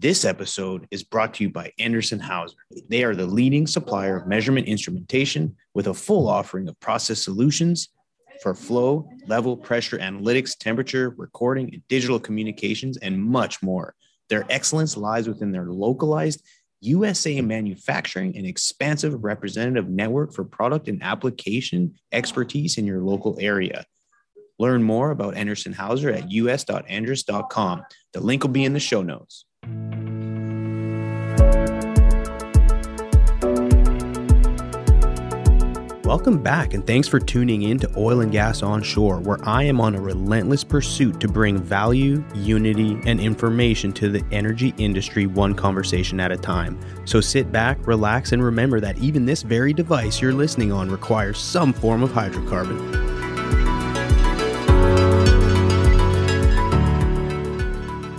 This episode is brought to you by Endress+Hauser. They are the leading supplier of measurement instrumentation with a full offering of process solutions for flow, level, pressure analytics, temperature, recording, and digital communications, and much more. Their excellence lies within their localized USA manufacturing and expansive representative network for product and application expertise in your local area. Learn more about Endress+Hauser at us.endress.com. The link will be in the show notes. Welcome back, and thanks for tuning in to Oil and Gas Onshore, where I am on a relentless pursuit to bring value, unity, and information to the energy industry one conversation at a time. So sit back, relax, and remember that even this very device you're listening on requires some form of hydrocarbon.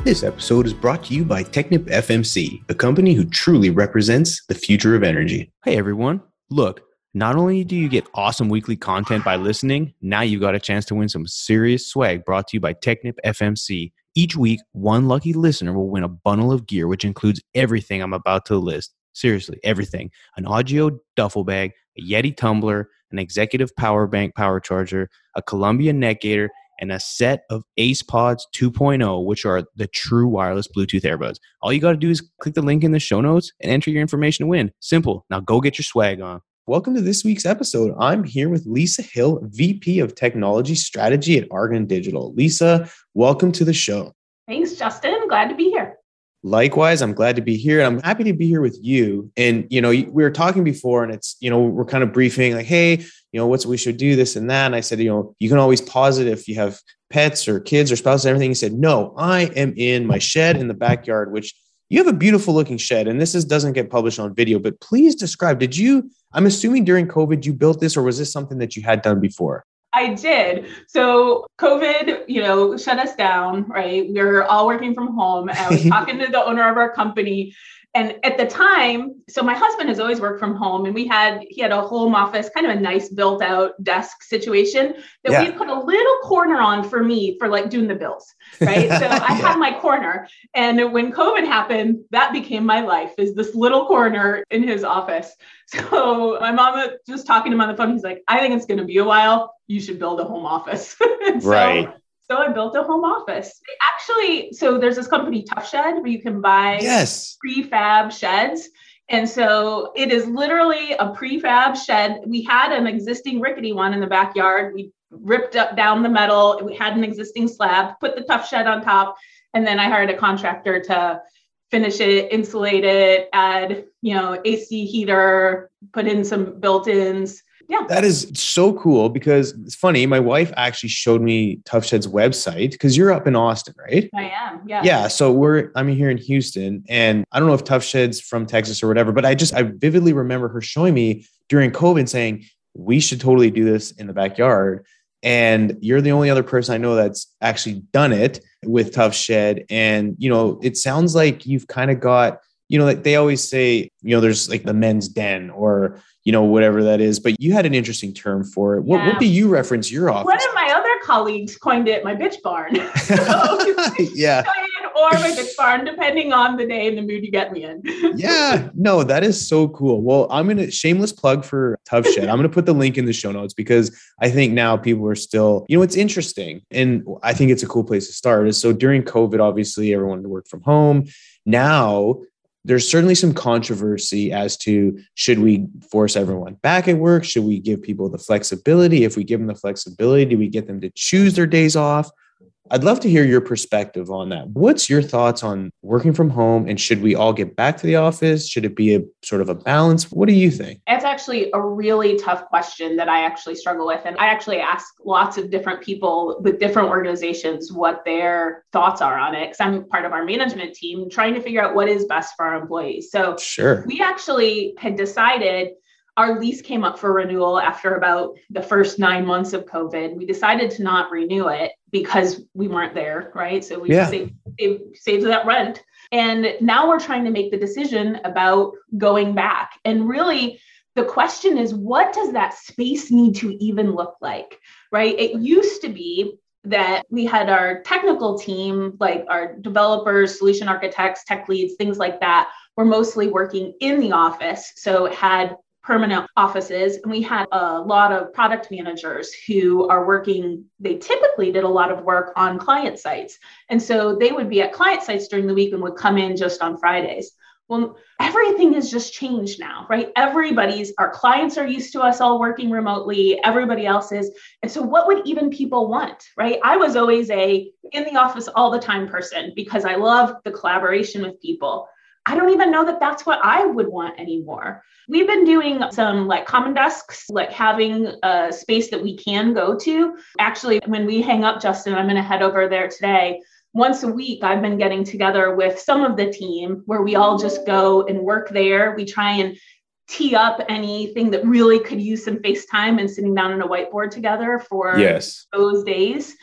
This episode is brought to you by Technip FMC, the company who truly represents the future of energy. Hey everyone, look. Not only do you get awesome weekly content by listening, now you've got a chance to win some serious swag brought to you by Technip FMC. Each week, one lucky listener will win a bundle of gear, which includes everything I'm about to list. Seriously, everything an Ogio duffel bag, a Yeti tumbler, an executive power bank power charger, a Columbia neck gaiter, and a set of Ace Pods 2.0, which are the true wireless Bluetooth earbuds. All you got to do is click the link in the show notes and enter your information to win. Simple. Now go get your swag on. Welcome to this week's episode. I'm here with Lisa Hill, VP of Technology Strategy at Argon Digital. Lisa, welcome to the show. Thanks, Justin. Glad to be here. Likewise, I'm glad to be here. I'm happy to be here with you. And, you know, we were talking before and it's, you know, we're kind of briefing like, hey, you know, what's we should do this and that. And I said, you know, you can always pause it if you have pets or kids or spouses, everything. He said, no, I am in my shed in the backyard, which you have a beautiful looking shed. And this is, doesn't get published on video, but please describe, did you I'm assuming during COVID you built this, or was this something that you had done before? I did. So COVID, you know, shut us down, right? We are all working from home. I was talking to the owner of our company and at the time so my husband has always worked from home and we had he had a home office kind of a nice built out desk situation that yeah. we put a little corner on for me for like doing the bills right? So i yeah. had my corner. And when covid happened that became my life is this little corner in his office. So my mom just talking to him on the phone. He's like i think it's going to be a while. You should build a home office. So, right so I built a home office. Actually, so there's this company Tuff Shed where you can buy yes. prefab sheds. And so it is literally a prefab shed. We had an existing rickety one in the backyard. We ripped up down the metal. We had an existing slab, put the Tuff Shed on top, and then I hired a contractor to finish it, insulate it, add, you know, AC heater, put in some built-ins, yeah. That is so cool because it's funny. My wife actually showed me Tuff Shed's website because you're up in Austin, right? I am. Yeah. Yeah. So we're I'm here in Houston, and I don't know if Tuff Shed's from Texas or whatever, but I just I vividly remember her showing me during COVID saying we should totally do this in the backyard. And you're the only other person I know that's actually done it with Tuff Shed. And you know, it sounds like you've kind of got you know, like they always say, you know, there's like the men's den or, you know, whatever that is, but you had an interesting term for it. What, yeah. what do you reference your office? One of my other colleagues coined it my bitch barn. yeah. Or my bitch barn, depending on the day and the mood you get me in. yeah. No, that is so cool. Well, I'm going to shameless plug for Tuff Shed. I'm going to put the link in the show notes because I think now people are still, you know, it's interesting. And I think it's a cool place to start is so during COVID, obviously everyone worked from home. Now there's certainly some controversy as to should we force everyone back at work? Should we give people the flexibility? If we give them the flexibility, do we get them to choose their days off? I'd love to hear your perspective on that. What's your thoughts on working from home and should we all get back to the office? Should it be a sort of a balance? What do you think? It's actually a really tough question that I actually struggle with. And I actually ask lots of different people with different organizations what their thoughts are on it. Because I'm part of our management team trying to figure out what is best for our employees. So sure. we actually had decided our lease came up for renewal after about the first nine months of COVID. We decided to not renew it because we weren't there, right? So we yeah. saved, saved, saved that rent. And now we're trying to make the decision about going back. And really, the question is what does that space need to even look like, right? It used to be that we had our technical team, like our developers, solution architects, tech leads, things like that, were mostly working in the office. So it had permanent offices. And we had a lot of product managers who are working they typically did a lot of work on client sites. And so they would be at client sites during the week and would come in just on fridays. Well everything has just changed now right? Everybody's our clients are used to us all working remotely. Everybody else is. And so what would even people want right? I was always a in the office all the time person because i love the collaboration with people I don't even know that that's what I would want anymore. We've been doing some like common desks, like having a space that we can go to. Actually, when we hang up, Justin, I'm going to head over there today. Once a week, I've been getting together with some of the team where we all just go and work there. We try and tee up anything that really could use some FaceTime and sitting down on a whiteboard together for yes. those days.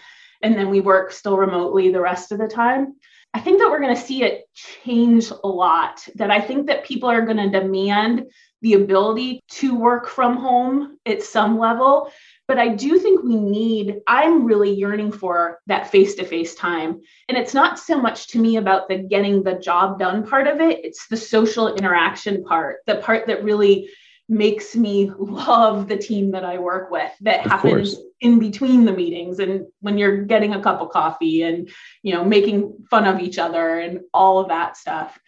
And then we work still remotely the rest of the time. I think that we're going to see it change a lot. That I think that people are going to demand the ability to work from home at some level. But I do think we need, I'm really yearning for that face to face time. And it's not so much to me about the getting the job done part of it, it's the social interaction part, the part that really makes me love the team that I work with that of happens course. in between the meetings and when you're getting a cup of coffee and you know making fun of each other and all of that stuff.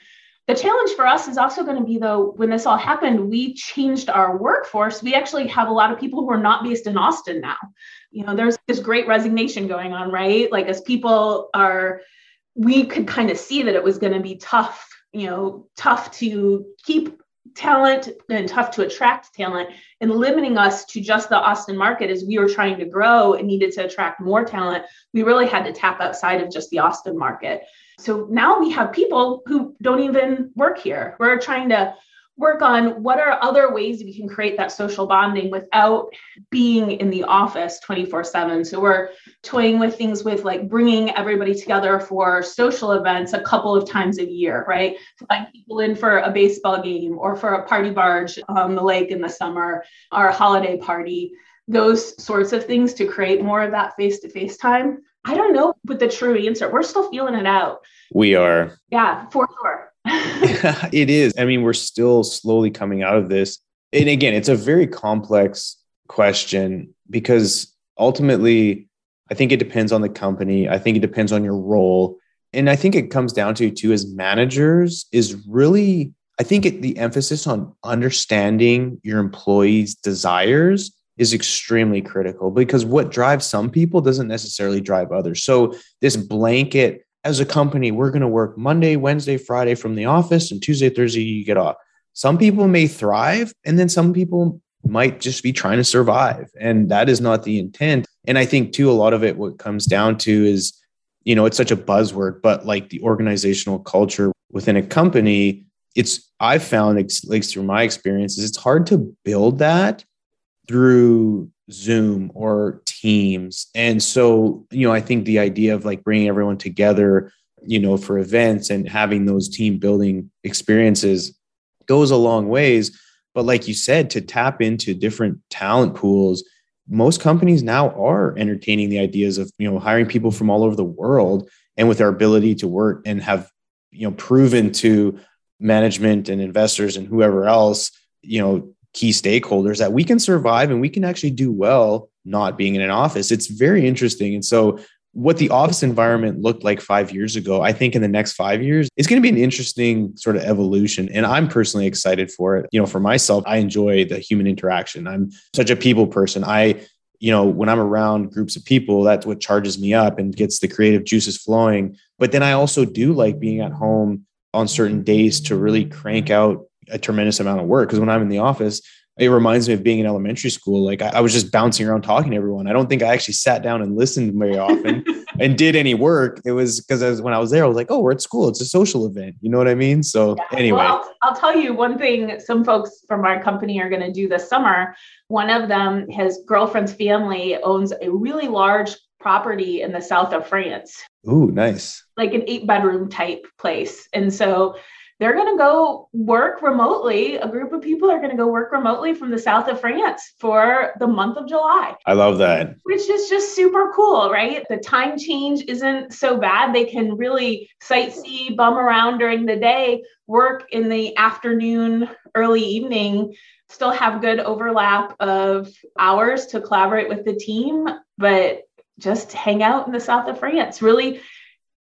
The challenge for us is also going to be though when this all happened we changed our workforce. We actually have a lot of people who are not based in Austin now. You know there's this great resignation going on, right? Like as people are we could kind of see that it was going to be tough you know tough to keep talent and tough to attract talent and limiting us to just the Austin market as we were trying to grow and needed to attract more talent, we really had to tap outside of just the Austin market. So now we have people who don't even work here. We're trying to work on what are other ways we can create that social bonding without being in the office 24 7 so we're toying with things with like bringing everybody together for social events a couple of times a year right? Flying people in for a baseball game or for a party barge on the lake in the summer or a holiday party. Those sorts of things to create more of that face to face time. I don't know with the true answer we're still feeling it out. We are. Yeah for sure it is. I mean, we're still slowly coming out of this. And again, it's a very complex question because ultimately, I think it depends on the company. I think it depends on your role. And I think it comes down to, too, as managers, is really, I think it, the emphasis on understanding your employees' desires is extremely critical because what drives some people doesn't necessarily drive others. So, this blanket as a company, we're going to work Monday, Wednesday, Friday from the office, and Tuesday, Thursday, you get off. Some people may thrive, and then some people might just be trying to survive. And that is not the intent. And I think, too, a lot of it, what comes down to is, you know, it's such a buzzword, but like the organizational culture within a company, it's, I've found, least through my experiences, it's hard to build that through Zoom or Teams. And so, you know, I think the idea of like bringing everyone together, you know, for events and having those team building experiences goes a long ways. But like you said, to tap into different talent pools, most companies now are entertaining the ideas of, you know, hiring people from all over the world and with our ability to work and have, you know, proven to management and investors and whoever else, you know, key stakeholders that we can survive and we can actually do well not being in an office. It's very interesting. And so, what the office environment looked like five years ago, I think in the next five years, it's going to be an interesting sort of evolution. And I'm personally excited for it. You know, for myself, I enjoy the human interaction. I'm such a people person. I, you know, when I'm around groups of people, that's what charges me up and gets the creative juices flowing. But then I also do like being at home on certain days to really crank out a tremendous amount of work because when I'm in the office, it reminds me of being in elementary school. Like I, I, was just bouncing around talking to everyone. I don't think I actually sat down and listened very often and did any work. It was because when I was there, I was like, oh, we're at school. It's a social event. You know what I mean? So yeah. anyway. Well, I'll, I'll tell you one thing some folks from our company are going to do this summer. One of them, his girlfriend's family owns a really large property in the south of France. Ooh, nice. Like an eight bedroom type place. And so they're going to go work remotely. A group of people are going to go work remotely from the south of France for the month of July. I love that. Which is just super cool, right? The time change isn't so bad. They can really sightsee, bum around during the day, work in the afternoon, early evening, still have good overlap of hours to collaborate with the team, but just hang out in the south of France. Really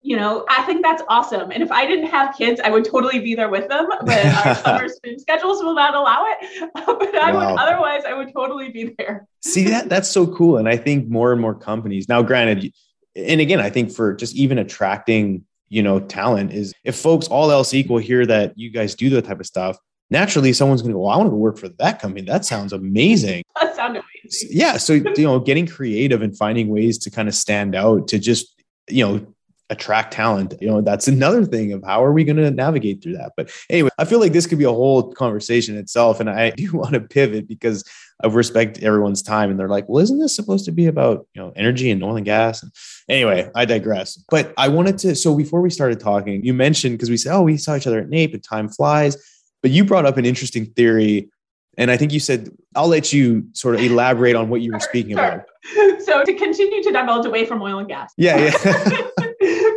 you know, I think that's awesome. And if I didn't have kids, I would totally be there with them. But our summer schedules will not allow it. but I wow. would otherwise, I would totally be there. See that that's so cool. And I think more and more companies now, granted, and again, I think for just even attracting, you know, talent is if folks all else equal hear that you guys do that type of stuff, naturally someone's going to go, well, I want to work for that company. That sounds amazing. That sounds amazing. Yeah. So, you know, getting creative and finding ways to kind of stand out to just, you know, attract talent you know that's another thing of how are we going to navigate through that but anyway i feel like this could be a whole conversation itself and i do want to pivot because i respect everyone's time and they're like well isn't this supposed to be about you know energy and oil and gas and anyway i digress but i wanted to so before we started talking you mentioned because we said oh we saw each other at NAPE and time flies but you brought up an interesting theory and I think you said, I'll let you sort of elaborate on what you were speaking sure. about. So, to continue to divulge away from oil and gas. Yeah, yeah.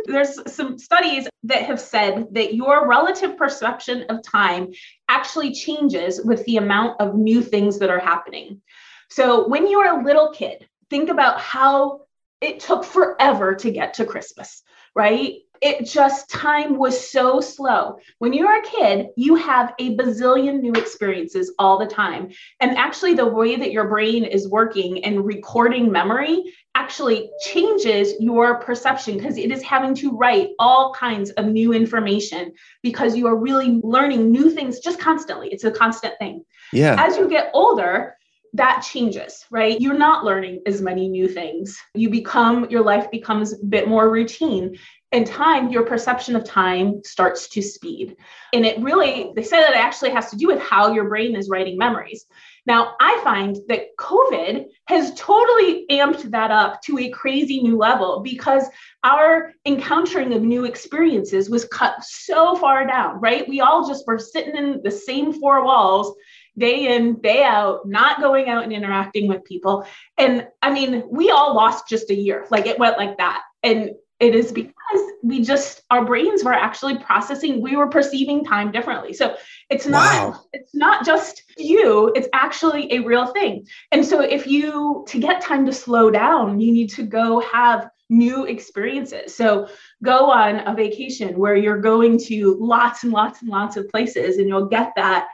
There's some studies that have said that your relative perception of time actually changes with the amount of new things that are happening. So, when you're a little kid, think about how it took forever to get to Christmas, right? It just time was so slow. When you're a kid, you have a bazillion new experiences all the time. And actually, the way that your brain is working and recording memory actually changes your perception because it is having to write all kinds of new information because you are really learning new things just constantly. It's a constant thing. Yeah. As you get older, that changes, right? You're not learning as many new things. You become, your life becomes a bit more routine. And time, your perception of time starts to speed. And it really, they say that it actually has to do with how your brain is writing memories. Now, I find that COVID has totally amped that up to a crazy new level because our encountering of new experiences was cut so far down, right? We all just were sitting in the same four walls day in, day out, not going out and interacting with people. And I mean, we all lost just a year. Like it went like that. And it is because we just our brains were actually processing we were perceiving time differently so it's not wow. it's not just you it's actually a real thing and so if you to get time to slow down you need to go have new experiences so go on a vacation where you're going to lots and lots and lots of places and you'll get that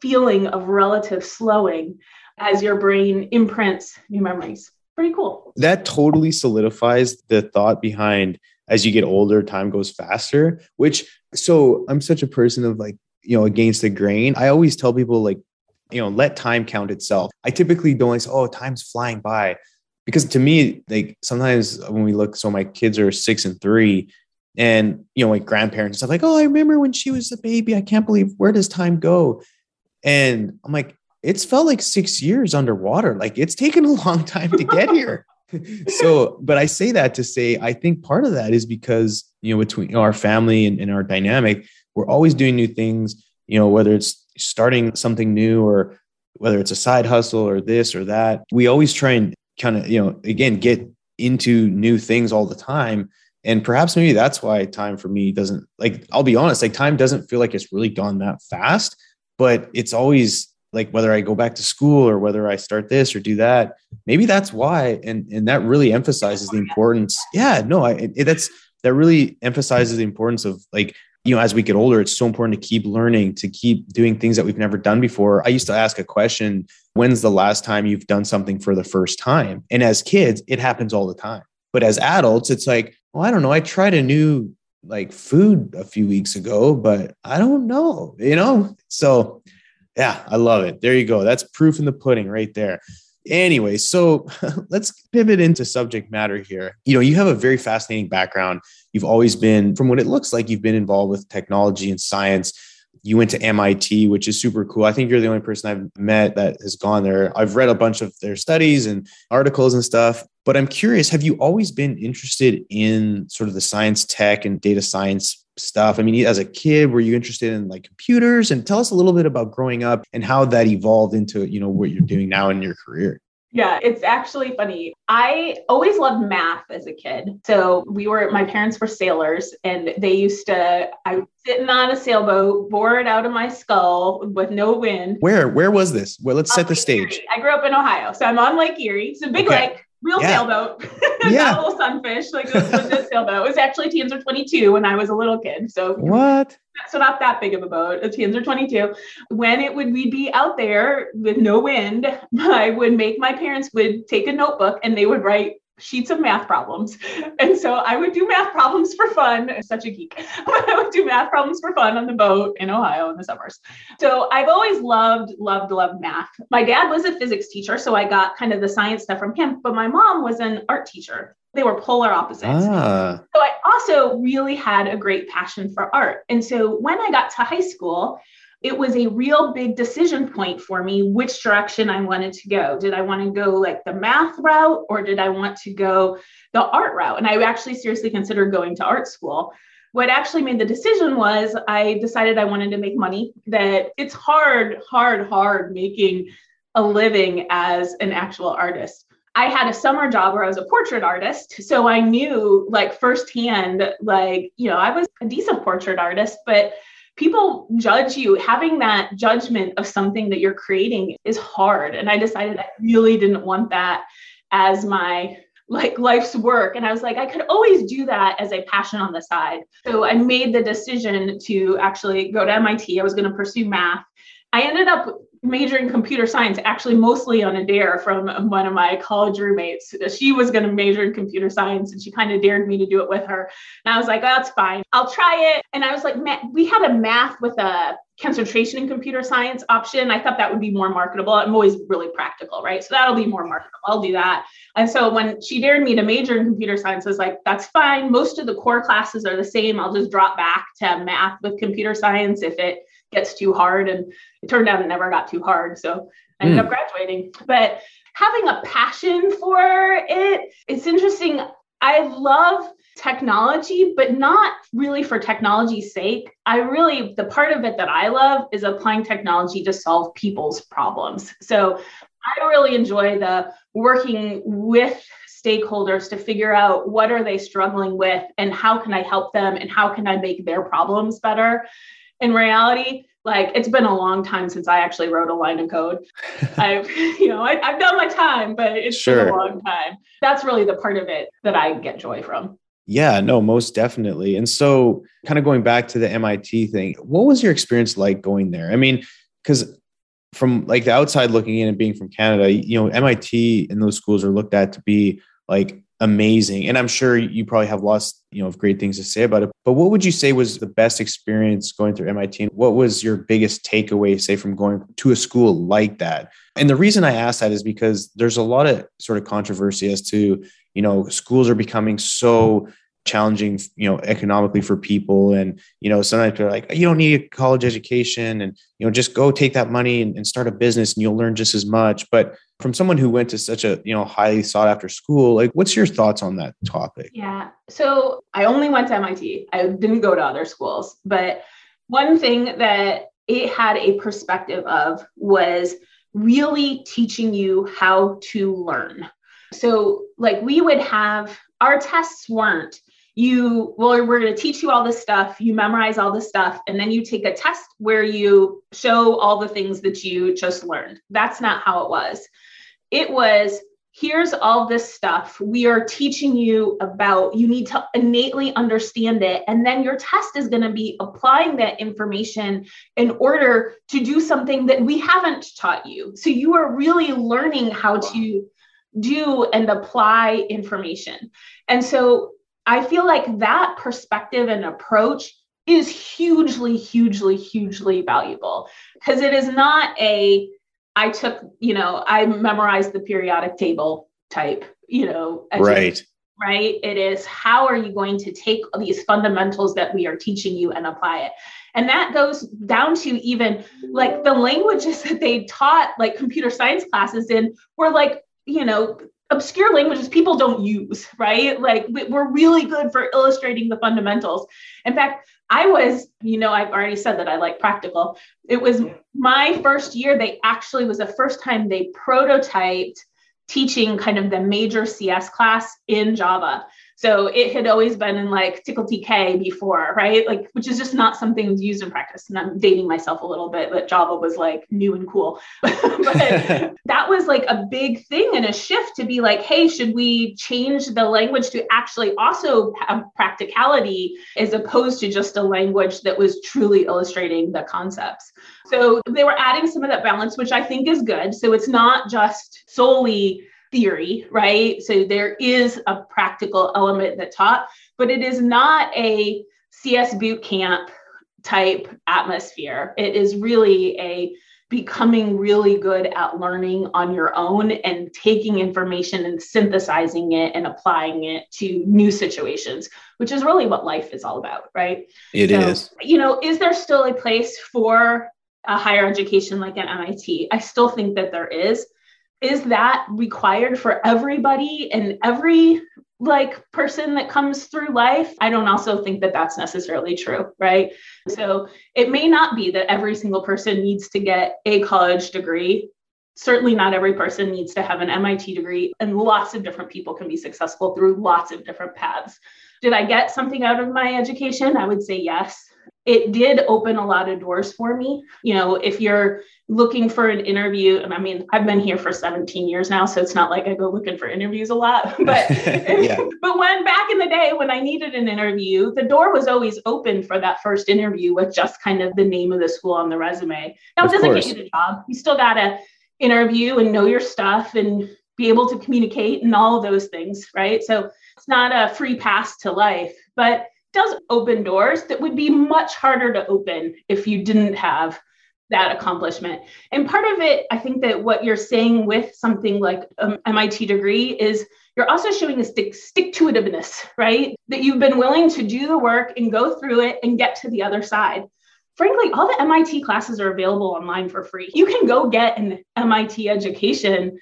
feeling of relative slowing as your brain imprints new memories. Pretty cool. That totally solidifies the thought behind as you get older, time goes faster, which so I'm such a person of like, you know, against the grain. I always tell people like, you know, let time count itself. I typically don't like, oh, time's flying by. Because to me, like sometimes when we look, so my kids are six and three, and you know, like grandparents stuff, like, oh, I remember when she was a baby. I can't believe where does time go? And I'm like, it's felt like six years underwater. Like it's taken a long time to get here. so, but I say that to say, I think part of that is because, you know, between our family and, and our dynamic, we're always doing new things, you know, whether it's starting something new or whether it's a side hustle or this or that. We always try and kind of, you know, again, get into new things all the time. And perhaps maybe that's why time for me doesn't like, I'll be honest, like time doesn't feel like it's really gone that fast but it's always like whether I go back to school or whether I start this or do that. Maybe that's why, and and that really emphasizes the importance. Yeah, no, I, it, that's that really emphasizes the importance of like you know as we get older, it's so important to keep learning, to keep doing things that we've never done before. I used to ask a question: When's the last time you've done something for the first time? And as kids, it happens all the time. But as adults, it's like, well, I don't know. I tried a new like food a few weeks ago, but I don't know, you know? So yeah, I love it. There you go. That's proof in the pudding right there. Anyway, so let's pivot into subject matter here. You know, you have a very fascinating background. You've always been, from what it looks like, you've been involved with technology and science. You went to MIT, which is super cool. I think you're the only person I've met that has gone there. I've read a bunch of their studies and articles and stuff. But I'm curious, have you always been interested in sort of the science tech and data science stuff? I mean, as a kid, were you interested in like computers? And tell us a little bit about growing up and how that evolved into, you know, what you're doing now in your career. Yeah, it's actually funny. I always loved math as a kid. So we were, my parents were sailors and they used to, I was sitting on a sailboat, bored out of my skull with no wind. Where, where was this? Well, let's set the um, stage. Erie. I grew up in Ohio. So I'm on Lake Erie. It's a big okay. lake real yeah. sailboat. Yeah. Not a little sunfish, like a legit sailboat. It was actually Tanzer 22 when I was a little kid. So what? So not that big of a boat, a Tanzer 22. When it would we'd be out there with no wind, I would make my parents would take a notebook and they would write sheets of math problems. And so I would do math problems for fun. I'm such a geek. I would do math problems for fun on the boat in Ohio in the summers. So I've always loved, loved, loved math. My dad was a physics teacher, so I got kind of the science stuff from him, but my mom was an art teacher. They were polar opposites. Ah. So I also really had a great passion for art. And so when I got to high school, it was a real big decision point for me which direction I wanted to go. Did I want to go like the math route or did I want to go the art route? And I actually seriously considered going to art school. What actually made the decision was I decided I wanted to make money, that it's hard, hard, hard making a living as an actual artist. I had a summer job where I was a portrait artist. So I knew like firsthand, like, you know, I was a decent portrait artist, but people judge you. Having that judgment of something that you're creating is hard. And I decided I really didn't want that as my like life's work. And I was like, I could always do that as a passion on the side. So I made the decision to actually go to MIT. I was going to pursue math. I ended up majoring in computer science, actually mostly on a dare from one of my college roommates. She was going to major in computer science and she kind of dared me to do it with her. And I was like, oh, that's fine. I'll try it. And I was like, we had a math with a concentration in computer science option. I thought that would be more marketable. I'm always really practical, right? So that'll be more marketable. I'll do that. And so when she dared me to major in computer science, I was like, that's fine. Most of the core classes are the same. I'll just drop back to math with computer science if it gets too hard. And it turned out it never got too hard. So I ended mm. up graduating. But having a passion for it, it's interesting. I love technology, but not really for technology's sake. I really, the part of it that I love is applying technology to solve people's problems. So I really enjoy the working with stakeholders to figure out what are they struggling with and how can I help them and how can I make their problems better in reality, like it's been a long time since I actually wrote a line of code. I've, you know, I, have done my time, but it's sure. been a long time. That's really the part of it that I get joy from. Yeah, no, most definitely. And so, kind of going back to the MIT thing, what was your experience like going there? I mean, because from like the outside looking in and being from Canada, you know, MIT and those schools are looked at to be like amazing. And I'm sure you probably have lots, you know, of great things to say about it. But what would you say was the best experience going through MIT? What was your biggest takeaway, say, from going to a school like that? And the reason I ask that is because there's a lot of sort of controversy as to, you know, schools are becoming so challenging you know economically for people. And you know sometimes they're like you don't need a college education and you know just go take that money and, and, start a business and you'll learn just as much. But from someone who went to such a you know highly sought after school like what's your thoughts on that topic? Yeah. So i only went to mit i didn't go to other schools. But one thing that it had a perspective of was really teaching you how to learn. So like we would have our tests weren't you well we're going to teach you all this stuff you memorize all this stuff and then you take a test where you show all the things that you just learned. That's not how it was. It was here's all this stuff. We are teaching you about you need to innately understand it and then your test is going to be applying that information in order to do something that we haven't taught you. So you are really learning how to do and apply information. And so I feel like that perspective and approach is hugely, hugely, hugely valuable because it is not a, I took, you know, I memorized the periodic table type, you know, right. Right. It is how are you going to take these fundamentals that we are teaching you and apply it? And that goes down to even like the languages that they taught, like computer science classes in, were like, you know, obscure languages people don't use, right? Like we're really good for illustrating the fundamentals. In fact, I was, you know, I've already said that I like practical. It was my first year, they actually was the first time they prototyped teaching kind of the major CS class in Java. So it had always been in like Tcl/Tk before, right? Like, which is just not something used in practice. And I'm dating myself a little bit, but Java was like new and cool. but that was like a big thing and a shift to be like, hey, should we change the language to actually also have um, practicality as opposed to just a language that was truly illustrating the concepts? So they were adding some of that balance, which I think is good. So it's not just solely theory, right? So there is a practical element that taught, but it is not a CS boot camp type atmosphere. It is really a becoming really good at learning on your own and taking information and synthesizing it and applying it to new situations, which is really what life is all about, right? It so, is. You know, is there still a place for a higher education like an MIT? I still think that there is is that required for everybody and every like person that comes through life? I don't also think that that's necessarily true right? So it may not be that every single person needs to get a college degree. Certainly not every person needs to have an mit degree and lots of different people can be successful through lots of different paths. Did i get something out of my education? I would say yes it did open a lot of doors for me. You know, if you're looking for an interview, and I mean, I've been here for 17 years now, so it's not like I go looking for interviews a lot. But yeah. but when back in the day when I needed an interview, the door was always open for that first interview with just kind of the name of the school on the resume. Now it doesn't get you the job. You still gotta interview and know your stuff and be able to communicate and all of those things, right? So it's not a free pass to life, but does open doors that would be much harder to open if you didn't have that accomplishment. And part of it, I think that what you're saying with something like um, an MIT degree is you're also showing a stick stick to itiveness, right? That you've been willing to do the work and go through it and get to the other side. Frankly, all the MIT classes are available online for free. You can go get an MIT education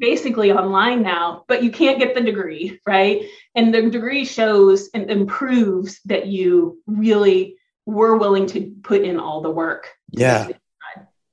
basically online now, but you can't get the degree, right? And the degree shows and improves that you really were willing to put in all the work. Yeah.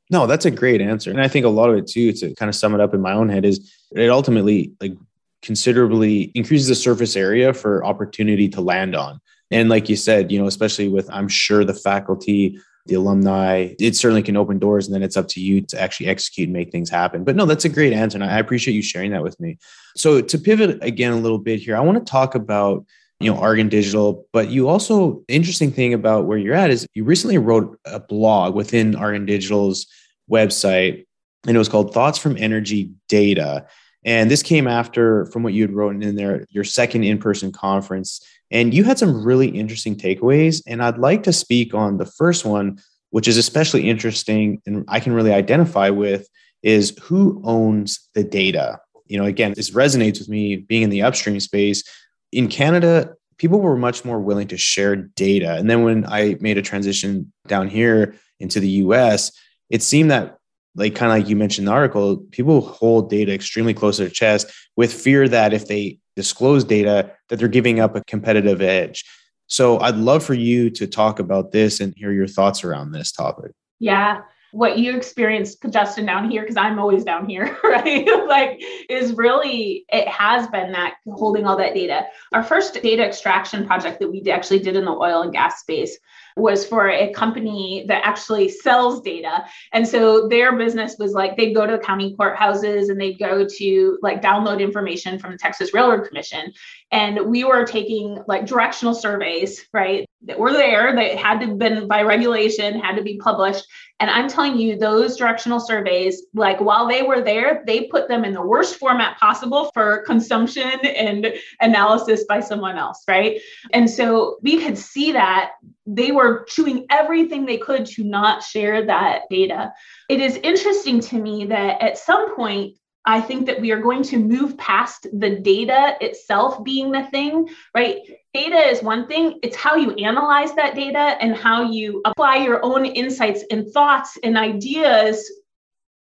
No, that's a great answer. And I think a lot of it too, to kind of sum it up in my own head, is it ultimately like considerably increases the surface area for opportunity to land on. And like you said, you know, especially with I'm sure the faculty the alumni. It certainly can open doors, and then it's up to you to actually execute and make things happen. But no, that's a great answer, and I appreciate you sharing that with me. So to pivot again a little bit here, I want to talk about you know Argon Digital, but you also interesting thing about where you're at is you recently wrote a blog within Argon Digital's website, and it was called Thoughts from Energy Data. And this came after, from what you had written in there, your second in person conference and you had some really interesting takeaways. And I'd like to speak on the first one, which is especially interesting and I can really identify with is who owns the data? You know, again, this resonates with me being in the upstream space. In Canada, people were much more willing to share data. And then when I made a transition down here into the US, it seemed that like kind of like you mentioned in the article, people hold data extremely close to their chest with fear that if they disclose data, that they're giving up a competitive edge. So I'd love for you to talk about this and hear your thoughts around this topic. Yeah. What you experienced, Justin, down here, because I'm always down here, right? like, is really, it has been that holding all that data. Our first data extraction project that we actually did in the oil and gas space was for a company that actually sells data. And so their business was like they'd go to the county courthouses and they'd go to like download information from the Texas Railroad Commission. And we were taking like directional surveys, right? That were there, that had to been by regulation, had to be published. And I'm telling you, those directional surveys, like while they were there, they put them in the worst format possible for consumption and analysis by someone else, right? And so we could see that they were chewing everything they could to not share that data. It is interesting to me that at some point, I think that we are going to move past the data itself being the thing, right? Data is one thing, it's how you analyze that data and how you apply your own insights and thoughts and ideas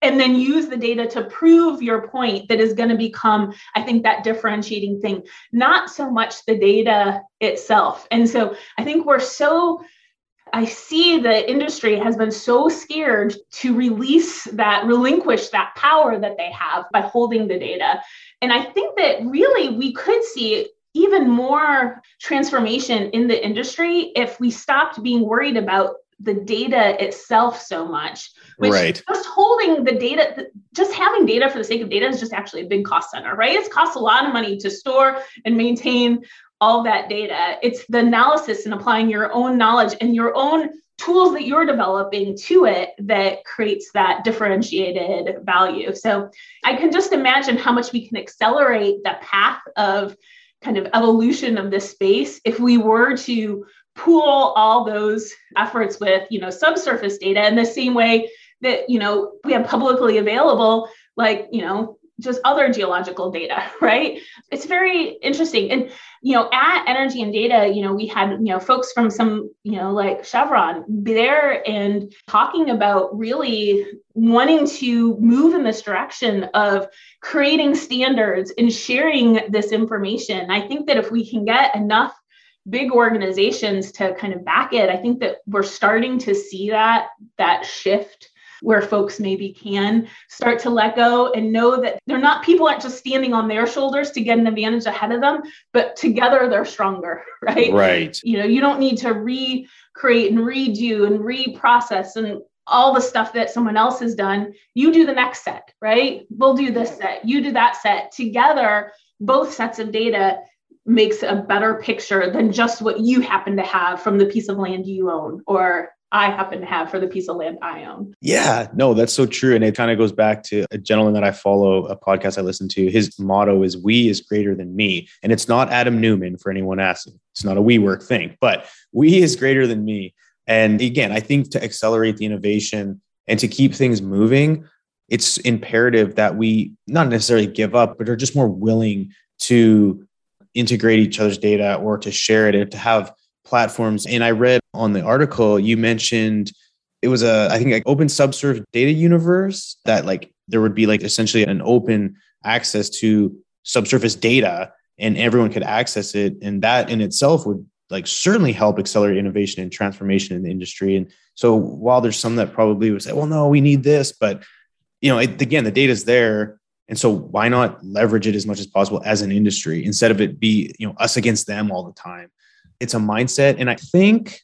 and then use the data to prove your point that is going to become i think that differentiating thing not so much the data itself and so i think we're so I see the industry has been so scared to release that, relinquish that power that they have by holding the data. And I think that really we could see even more transformation in the industry if we stopped being worried about the data itself so much. Which right. Just holding the data, just having data for the sake of data is just actually a big cost center, right? It costs a lot of money to store and maintain all that data. It's the analysis and applying your own knowledge and your own tools that you're developing to it that creates that differentiated value. So I can just imagine how much we can accelerate the path of kind of evolution of this space if we were to pool all those efforts with you know subsurface data in the same way that you know we have publicly available like you know just other geological data right? It's very interesting. And you know at energy and data you know we had you know folks from some you know like chevron there and talking about really wanting to move in this direction of creating standards and sharing this information. I think that if we can get enough big organizations to kind of back it i think that we're starting to see that that shift where folks maybe can start to let go and know that they're not people aren't just standing on their shoulders to get an advantage ahead of them but together they're stronger right? Right. You know you don't need to recreate and redo and reprocess and all the stuff that someone else has done. You do the next set right? We'll do this set. You do that set. Together both sets of data makes a better picture than just what you happen to have from the piece of land you own or I happen to have for the piece of land I own. Yeah, no, that's so true. And it kind of goes back to a gentleman that I follow, a podcast I listen to. His motto is we is greater than me. And it's not Adam Neumann for anyone asking. It's not a WeWork thing, but we is greater than me. And again, I think to accelerate the innovation and to keep things moving, it's imperative that we not necessarily give up, but are just more willing to integrate each other's data or to share it or to have platforms. And I read on the article you mentioned it was a I think like open subsurface data universe that like there would be like essentially an open access to subsurface data and everyone could access it and that in itself would like certainly help accelerate innovation and transformation in the industry and so while there's some that probably would say well no we need this but you know it, again the data is there and so why not leverage it as much as possible as an industry instead of it be, you know, us against them all the time? It's a mindset. And I think,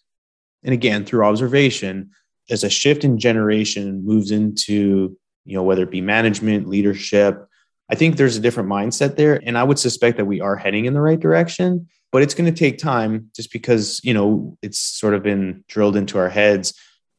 and again, through observation, as a shift in generation moves into, you know, whether it be management, leadership, I think there's a different mindset there. And I would suspect that we are heading in the right direction, but it's going to take time just because, you know, it's sort of been drilled into our heads,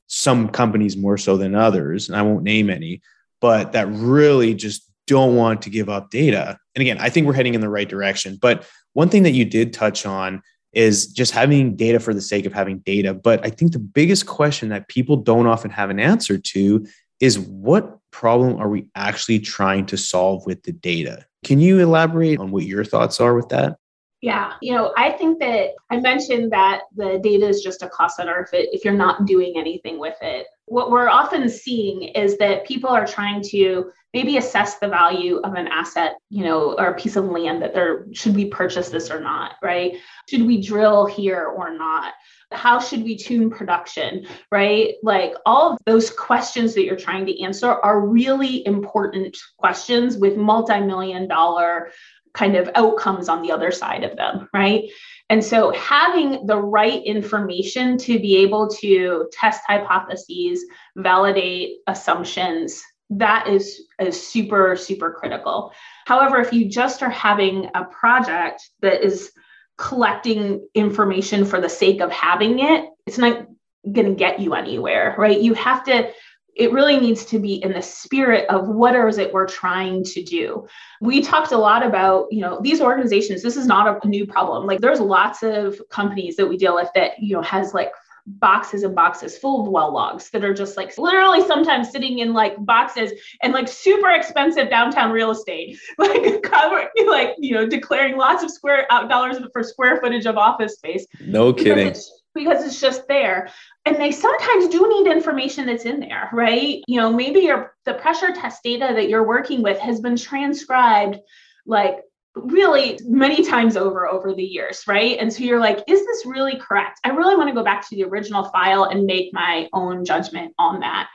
some companies more so than others. And I won't name any, but that really just don't want to give up data. And again, I think we're heading in the right direction. But one thing that you did touch on is just having data for the sake of having data. But I think the biggest question that people don't often have an answer to is what problem are we actually trying to solve with the data? Can you elaborate on what your thoughts are with that? Yeah, you know, I think that I mentioned that the data is just a cost center if it, if you're not doing anything with it. What we're often seeing is that people are trying to maybe assess the value of an asset, you know, or a piece of land that there should we purchase this or not, right? Should we drill here or not? How should we tune production, right? Like all of those questions that you're trying to answer are really important questions with multi-million dollar kind of outcomes on the other side of them, right? And so having the right information to be able to test hypotheses, validate assumptions, that is, is super, super critical. However, if you just are having a project that is collecting information for the sake of having it, it's not going to get you anywhere, right? You have to it really needs to be in the spirit of what is it we're trying to do we talked a lot about you know these organizations this is not a new problem like there's lots of companies that we deal with that you know has like boxes and boxes full of well logs that are just like literally sometimes sitting in like boxes and like super expensive downtown real estate like cover like you know declaring lots of square out dollars for square footage of office space. No kidding because it's, because it's just there. And they sometimes do need information that's in there right? You know maybe your the pressure test data that you're working with has been transcribed like really many times over over the years right? And so you're like is this really correct? I really want to go back to the original file and make my own judgment on that.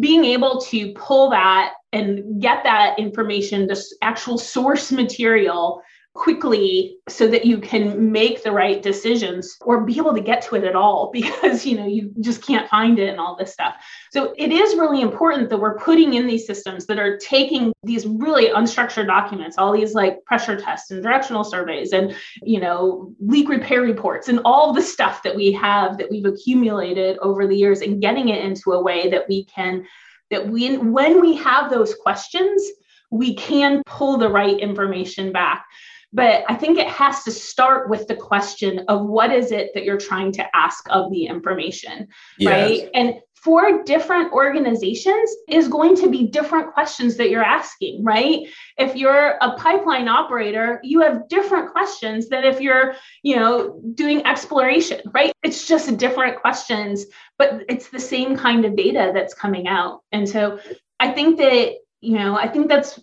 Being able to pull that and get that information this actual source material quickly so that you can make the right decisions or be able to get to it at all because you know you just can't find it and all this stuff. So it is really important that we're putting in these systems that are taking these really unstructured documents all these like pressure tests and directional surveys and you know leak repair reports and all the stuff that we have that we've accumulated over the years and getting it into a way that we can that we when we have those questions we can pull the right information back but I think it has to start with the question of what is it that you're trying to ask of the information, yes. right? And for different organizations is going to be different questions that you're asking, right? If you're a pipeline operator, you have different questions than if you're, you know, doing exploration, right? It's just different questions, but it's the same kind of data that's coming out. And so I think that, you know, I think that's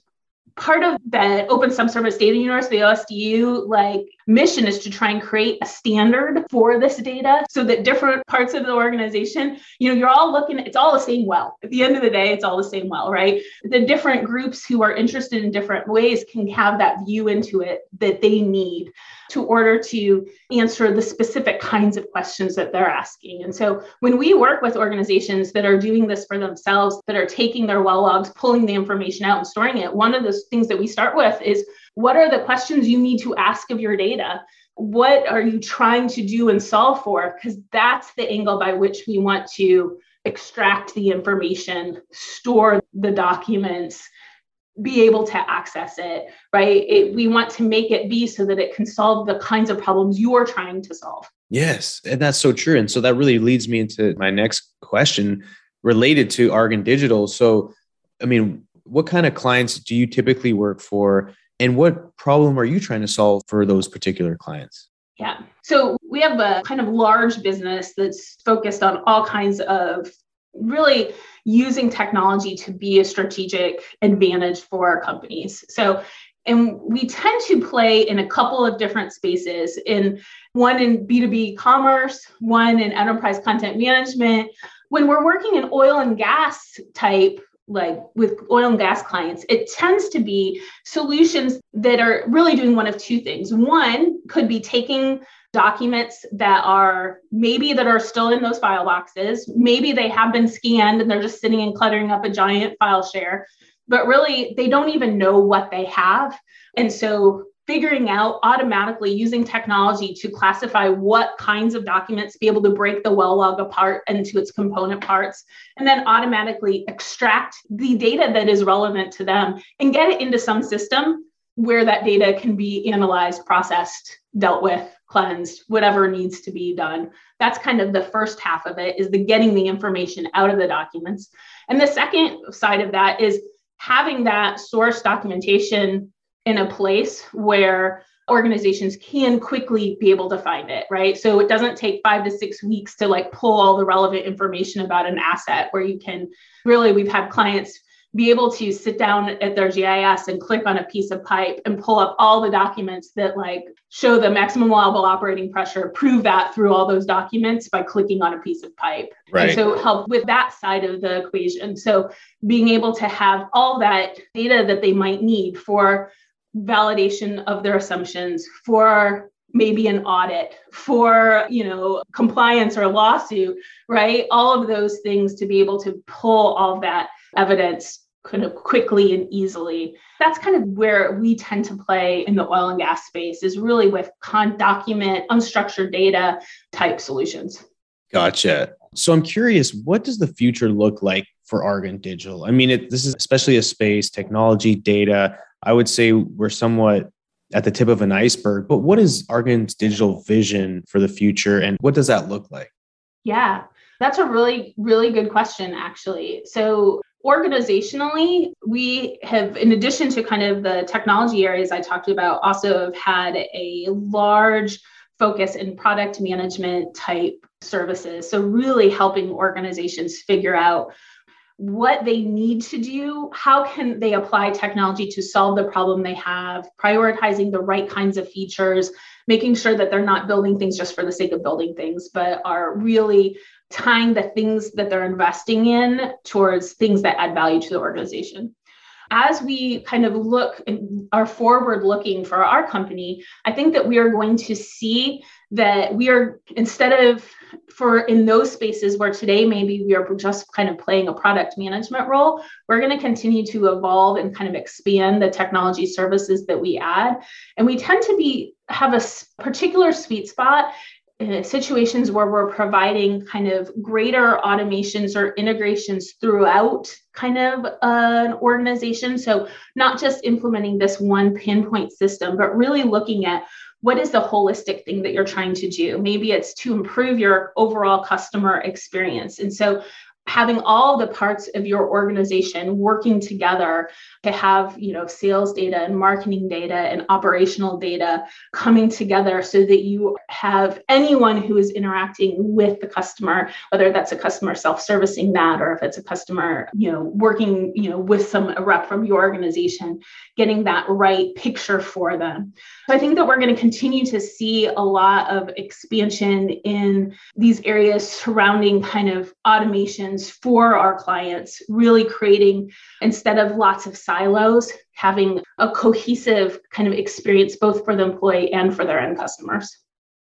part of the open subsurface data universe the osdu like mission is to try and create a standard for this data so that different parts of the organization you know you're all looking it's all the same well. At the end of the day it's all the same well right? The different groups who are interested in different ways can have that view into it that they need to order to answer the specific kinds of questions that they're asking. And so when we work with organizations that are doing this for themselves, that are taking their well logs, pulling the information out and storing it, one of those things that we start with is what are the questions you need to ask of your data? What are you trying to do and solve for? Because that's the angle by which we want to extract the information, store the documents, be able to access it, right? It, we want to make it be so that it can solve the kinds of problems you're trying to solve. Yes, and that's so true. And so that really leads me into my next question related to Argon Digital. So, I mean, what kind of clients do you typically work for? And what problem are you trying to solve for those particular clients? Yeah. So we have a kind of large business that's focused on all kinds of really using technology to be a strategic advantage for our companies. So, and we tend to play in a couple of different spaces in one in B2B commerce, one in enterprise content management. When we're working in oil and gas type like with oil and gas clients, it tends to be solutions that are really doing one of two things. One could be taking documents that are maybe that are still in those file boxes. Maybe they have been scanned and they're just sitting and cluttering up a giant file share, but really they don't even know what they have. And so figuring out automatically using technology to classify what kinds of documents be able to break the well log apart into its component parts and then automatically extract the data that is relevant to them and get it into some system where that data can be analyzed processed dealt with cleansed, whatever needs to be done. That's kind of the first half of it is the getting the information out of the documents. And the second side of that is having that source documentation in a place where organizations can quickly be able to find it, right? So it doesn't take five to six weeks to like pull all the relevant information about an asset where you can really, we've had clients be able to sit down at their GIS and click on a piece of pipe and pull up all the documents that like show the maximum allowable operating pressure, prove that through all those documents by clicking on a piece of pipe. Right. And so help with that side of the equation. So being able to have all that data that they might need for validation of their assumptions, for maybe an audit for you know compliance or a lawsuit right all of those things to be able to pull all that evidence kind of quickly and easily. That's kind of where we tend to play in the oil and gas space is really with con document, unstructured data type solutions. Gotcha. So I'm curious, what does the future look like for Argon Digital? I mean, it, this is especially a space, technology, data. I would say we're somewhat at the tip of an iceberg, but what is Argon's digital vision for the future and what does that look like? Yeah, that's a really, really good question, actually. So, organizationally, we have, in addition to kind of the technology areas I talked about, also have had a large focus in product management type services. So, really helping organizations figure out what they need to do, how can they apply technology to solve the problem they have, prioritizing the right kinds of features, making sure that they're not building things just for the sake of building things, but are really tying the things that they're investing in towards things that add value to the organization as we kind of look and are forward looking for our company, I think that we are going to see that we are instead of for in those spaces where today maybe we are just kind of playing a product management role, we're going to continue to evolve and kind of expand the technology services that we add. And we tend to be have a particular sweet spot Uh, situations where we're providing kind of greater automations or integrations throughout kind of an organization. So, not just implementing this one pinpoint system, but really looking at what is the holistic thing that you're trying to do. Maybe it's to improve your overall customer experience. And so, having all the parts of your organization working together to have you know sales data and marketing data and operational data coming together so that you have anyone who is interacting with the customer whether that's a customer self-servicing that or if it's a customer you know working you know with some rep from your organization getting that right picture for them. So i think that we're going to continue to see a lot of expansion in these areas surrounding kind of automations for our clients really creating instead of lots of silos, having a cohesive kind of experience both for the employee and for their end customers.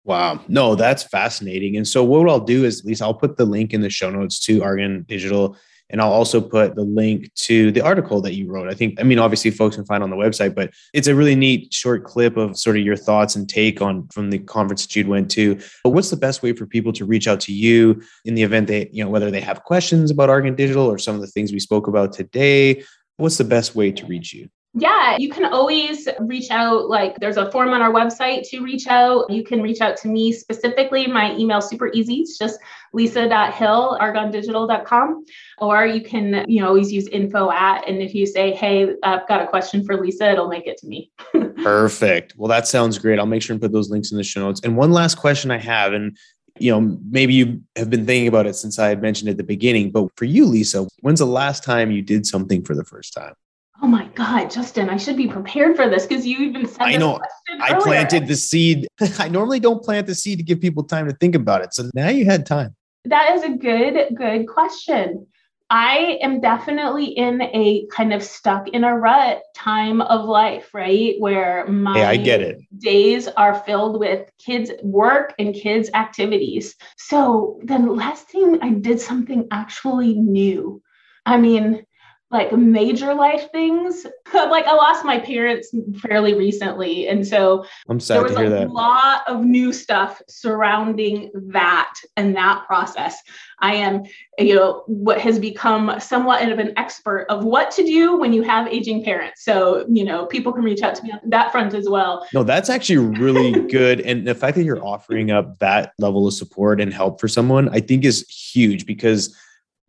Wow. No, that's fascinating. And so what I'll do is at least I'll put the link in the show notes to Argon Digital and I'll also put the link to the article that you wrote. I think, I mean, obviously folks can find on the website, but it's a really neat short clip of sort of your thoughts and take on from the conference that you'd went to. But what's the best way for people to reach out to you in the event they, you know, whether they have questions about Argon Digital or some of the things we spoke about today? What's the best way to reach you? Yeah, you can always reach out. Like, there's a form on our website to reach out. You can reach out to me specifically. My email super easy. It's just lisa.hill, argondigital.com. Or you can, you know, always use info at. And if you say, hey, I've got a question for Lisa, it'll make it to me. Perfect. Well, that sounds great. I'll make sure and put those links in the show notes. And one last question I have, and you know, maybe you have been thinking about it since I had mentioned at the beginning, but for you, Lisa, when's the last time you did something for the first time? Oh my God, Justin, I should be prepared for this because you even said I know I planted the seed. I normally don't plant the seed to give people time to think about it. So now you had time. That is a good, good question. I am definitely in a kind of stuck in a rut time of life, right? Where my hey, I get it. days are filled with kids' work and kids' activities. So then last thing I did something actually new. I mean, like major life things. like I lost my parents fairly recently. And so I'm sad there was to hear a that. lot of new stuff surrounding that and that process. I am, you know, what has become somewhat of an expert of what to do when you have aging parents. So, you know, people can reach out to me on that front as well. No, that's actually really good. And the fact that you're offering up that level of support and help for someone, I think is huge because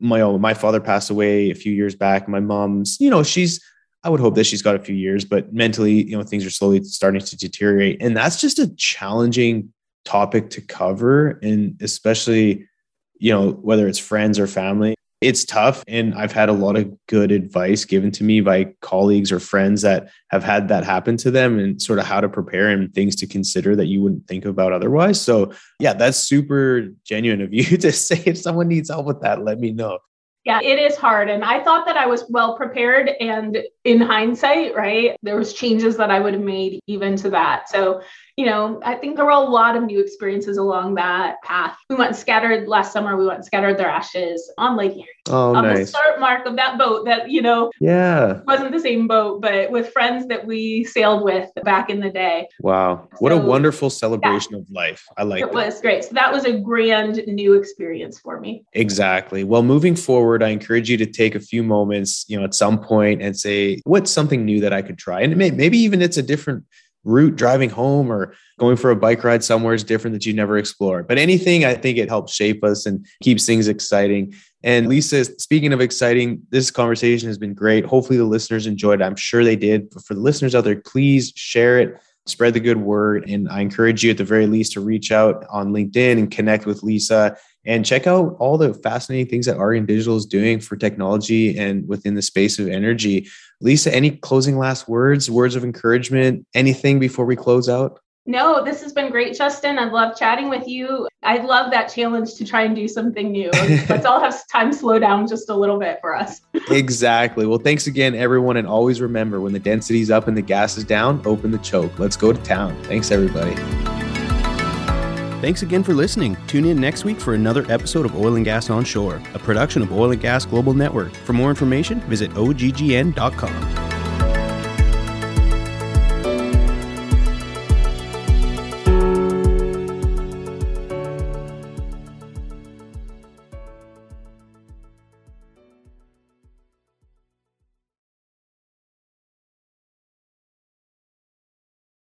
my my father passed away a few years back. My mom's, you know, she's I would hope that she's got a few years, but mentally, you know, things are slowly starting to deteriorate. And that's just a challenging topic to cover. And especially, you know, whether it's friends or family, it's tough. And I've had a lot of good advice given to me by colleagues or friends that have had that happen to them and sort of how to prepare and things to consider that you wouldn't think about otherwise. So, yeah, that's super genuine of you to say if someone needs help with that, let me know. Yeah, it is hard. And I thought that I was well prepared. And in hindsight, right, there was changes that I would have made even to that. So you know, I think there were a lot of new experiences along that path. We went scattered last summer. We went scattered their ashes on Lake Erie. Oh, on nice. the start mark of that boat that you know, yeah, wasn't the same boat, but with friends that we sailed with back in the day. Wow, what so, a wonderful celebration yeah, of life! I like it. It Was great. So that was a grand new experience for me. Exactly. Well, moving forward, I encourage you to take a few moments, you know, at some point and say, what's something new that I could try, and maybe even it's a different route driving home or going for a bike ride somewhere is different that you never explore. But anything, I think it helps shape us and keeps things exciting. And Lisa, speaking of exciting, this conversation has been great. Hopefully, the listeners enjoyed it. I'm sure they did. But for the listeners out there, please share it. spread the good word. And I encourage you at the very least to reach out on LinkedIn and connect with Lisa and check out all the fascinating things that Argon Digital is doing for technology and within the space of energy. Lisa, any closing last words, words of encouragement, anything before we close out? No, this has been great, Justin. I love chatting with you. I love that challenge to try and do something new. Let's all have time slow down just a little bit for us. exactly. Well, thanks again, everyone. And always remember when the density's up and the gas is down, open the choke. Let's go to town. Thanks, everybody. Thanks again for listening. Tune in next week for another episode of Oil and Gas Onshore, a production of Oil and Gas Global Network. For more information, visit oggn.com.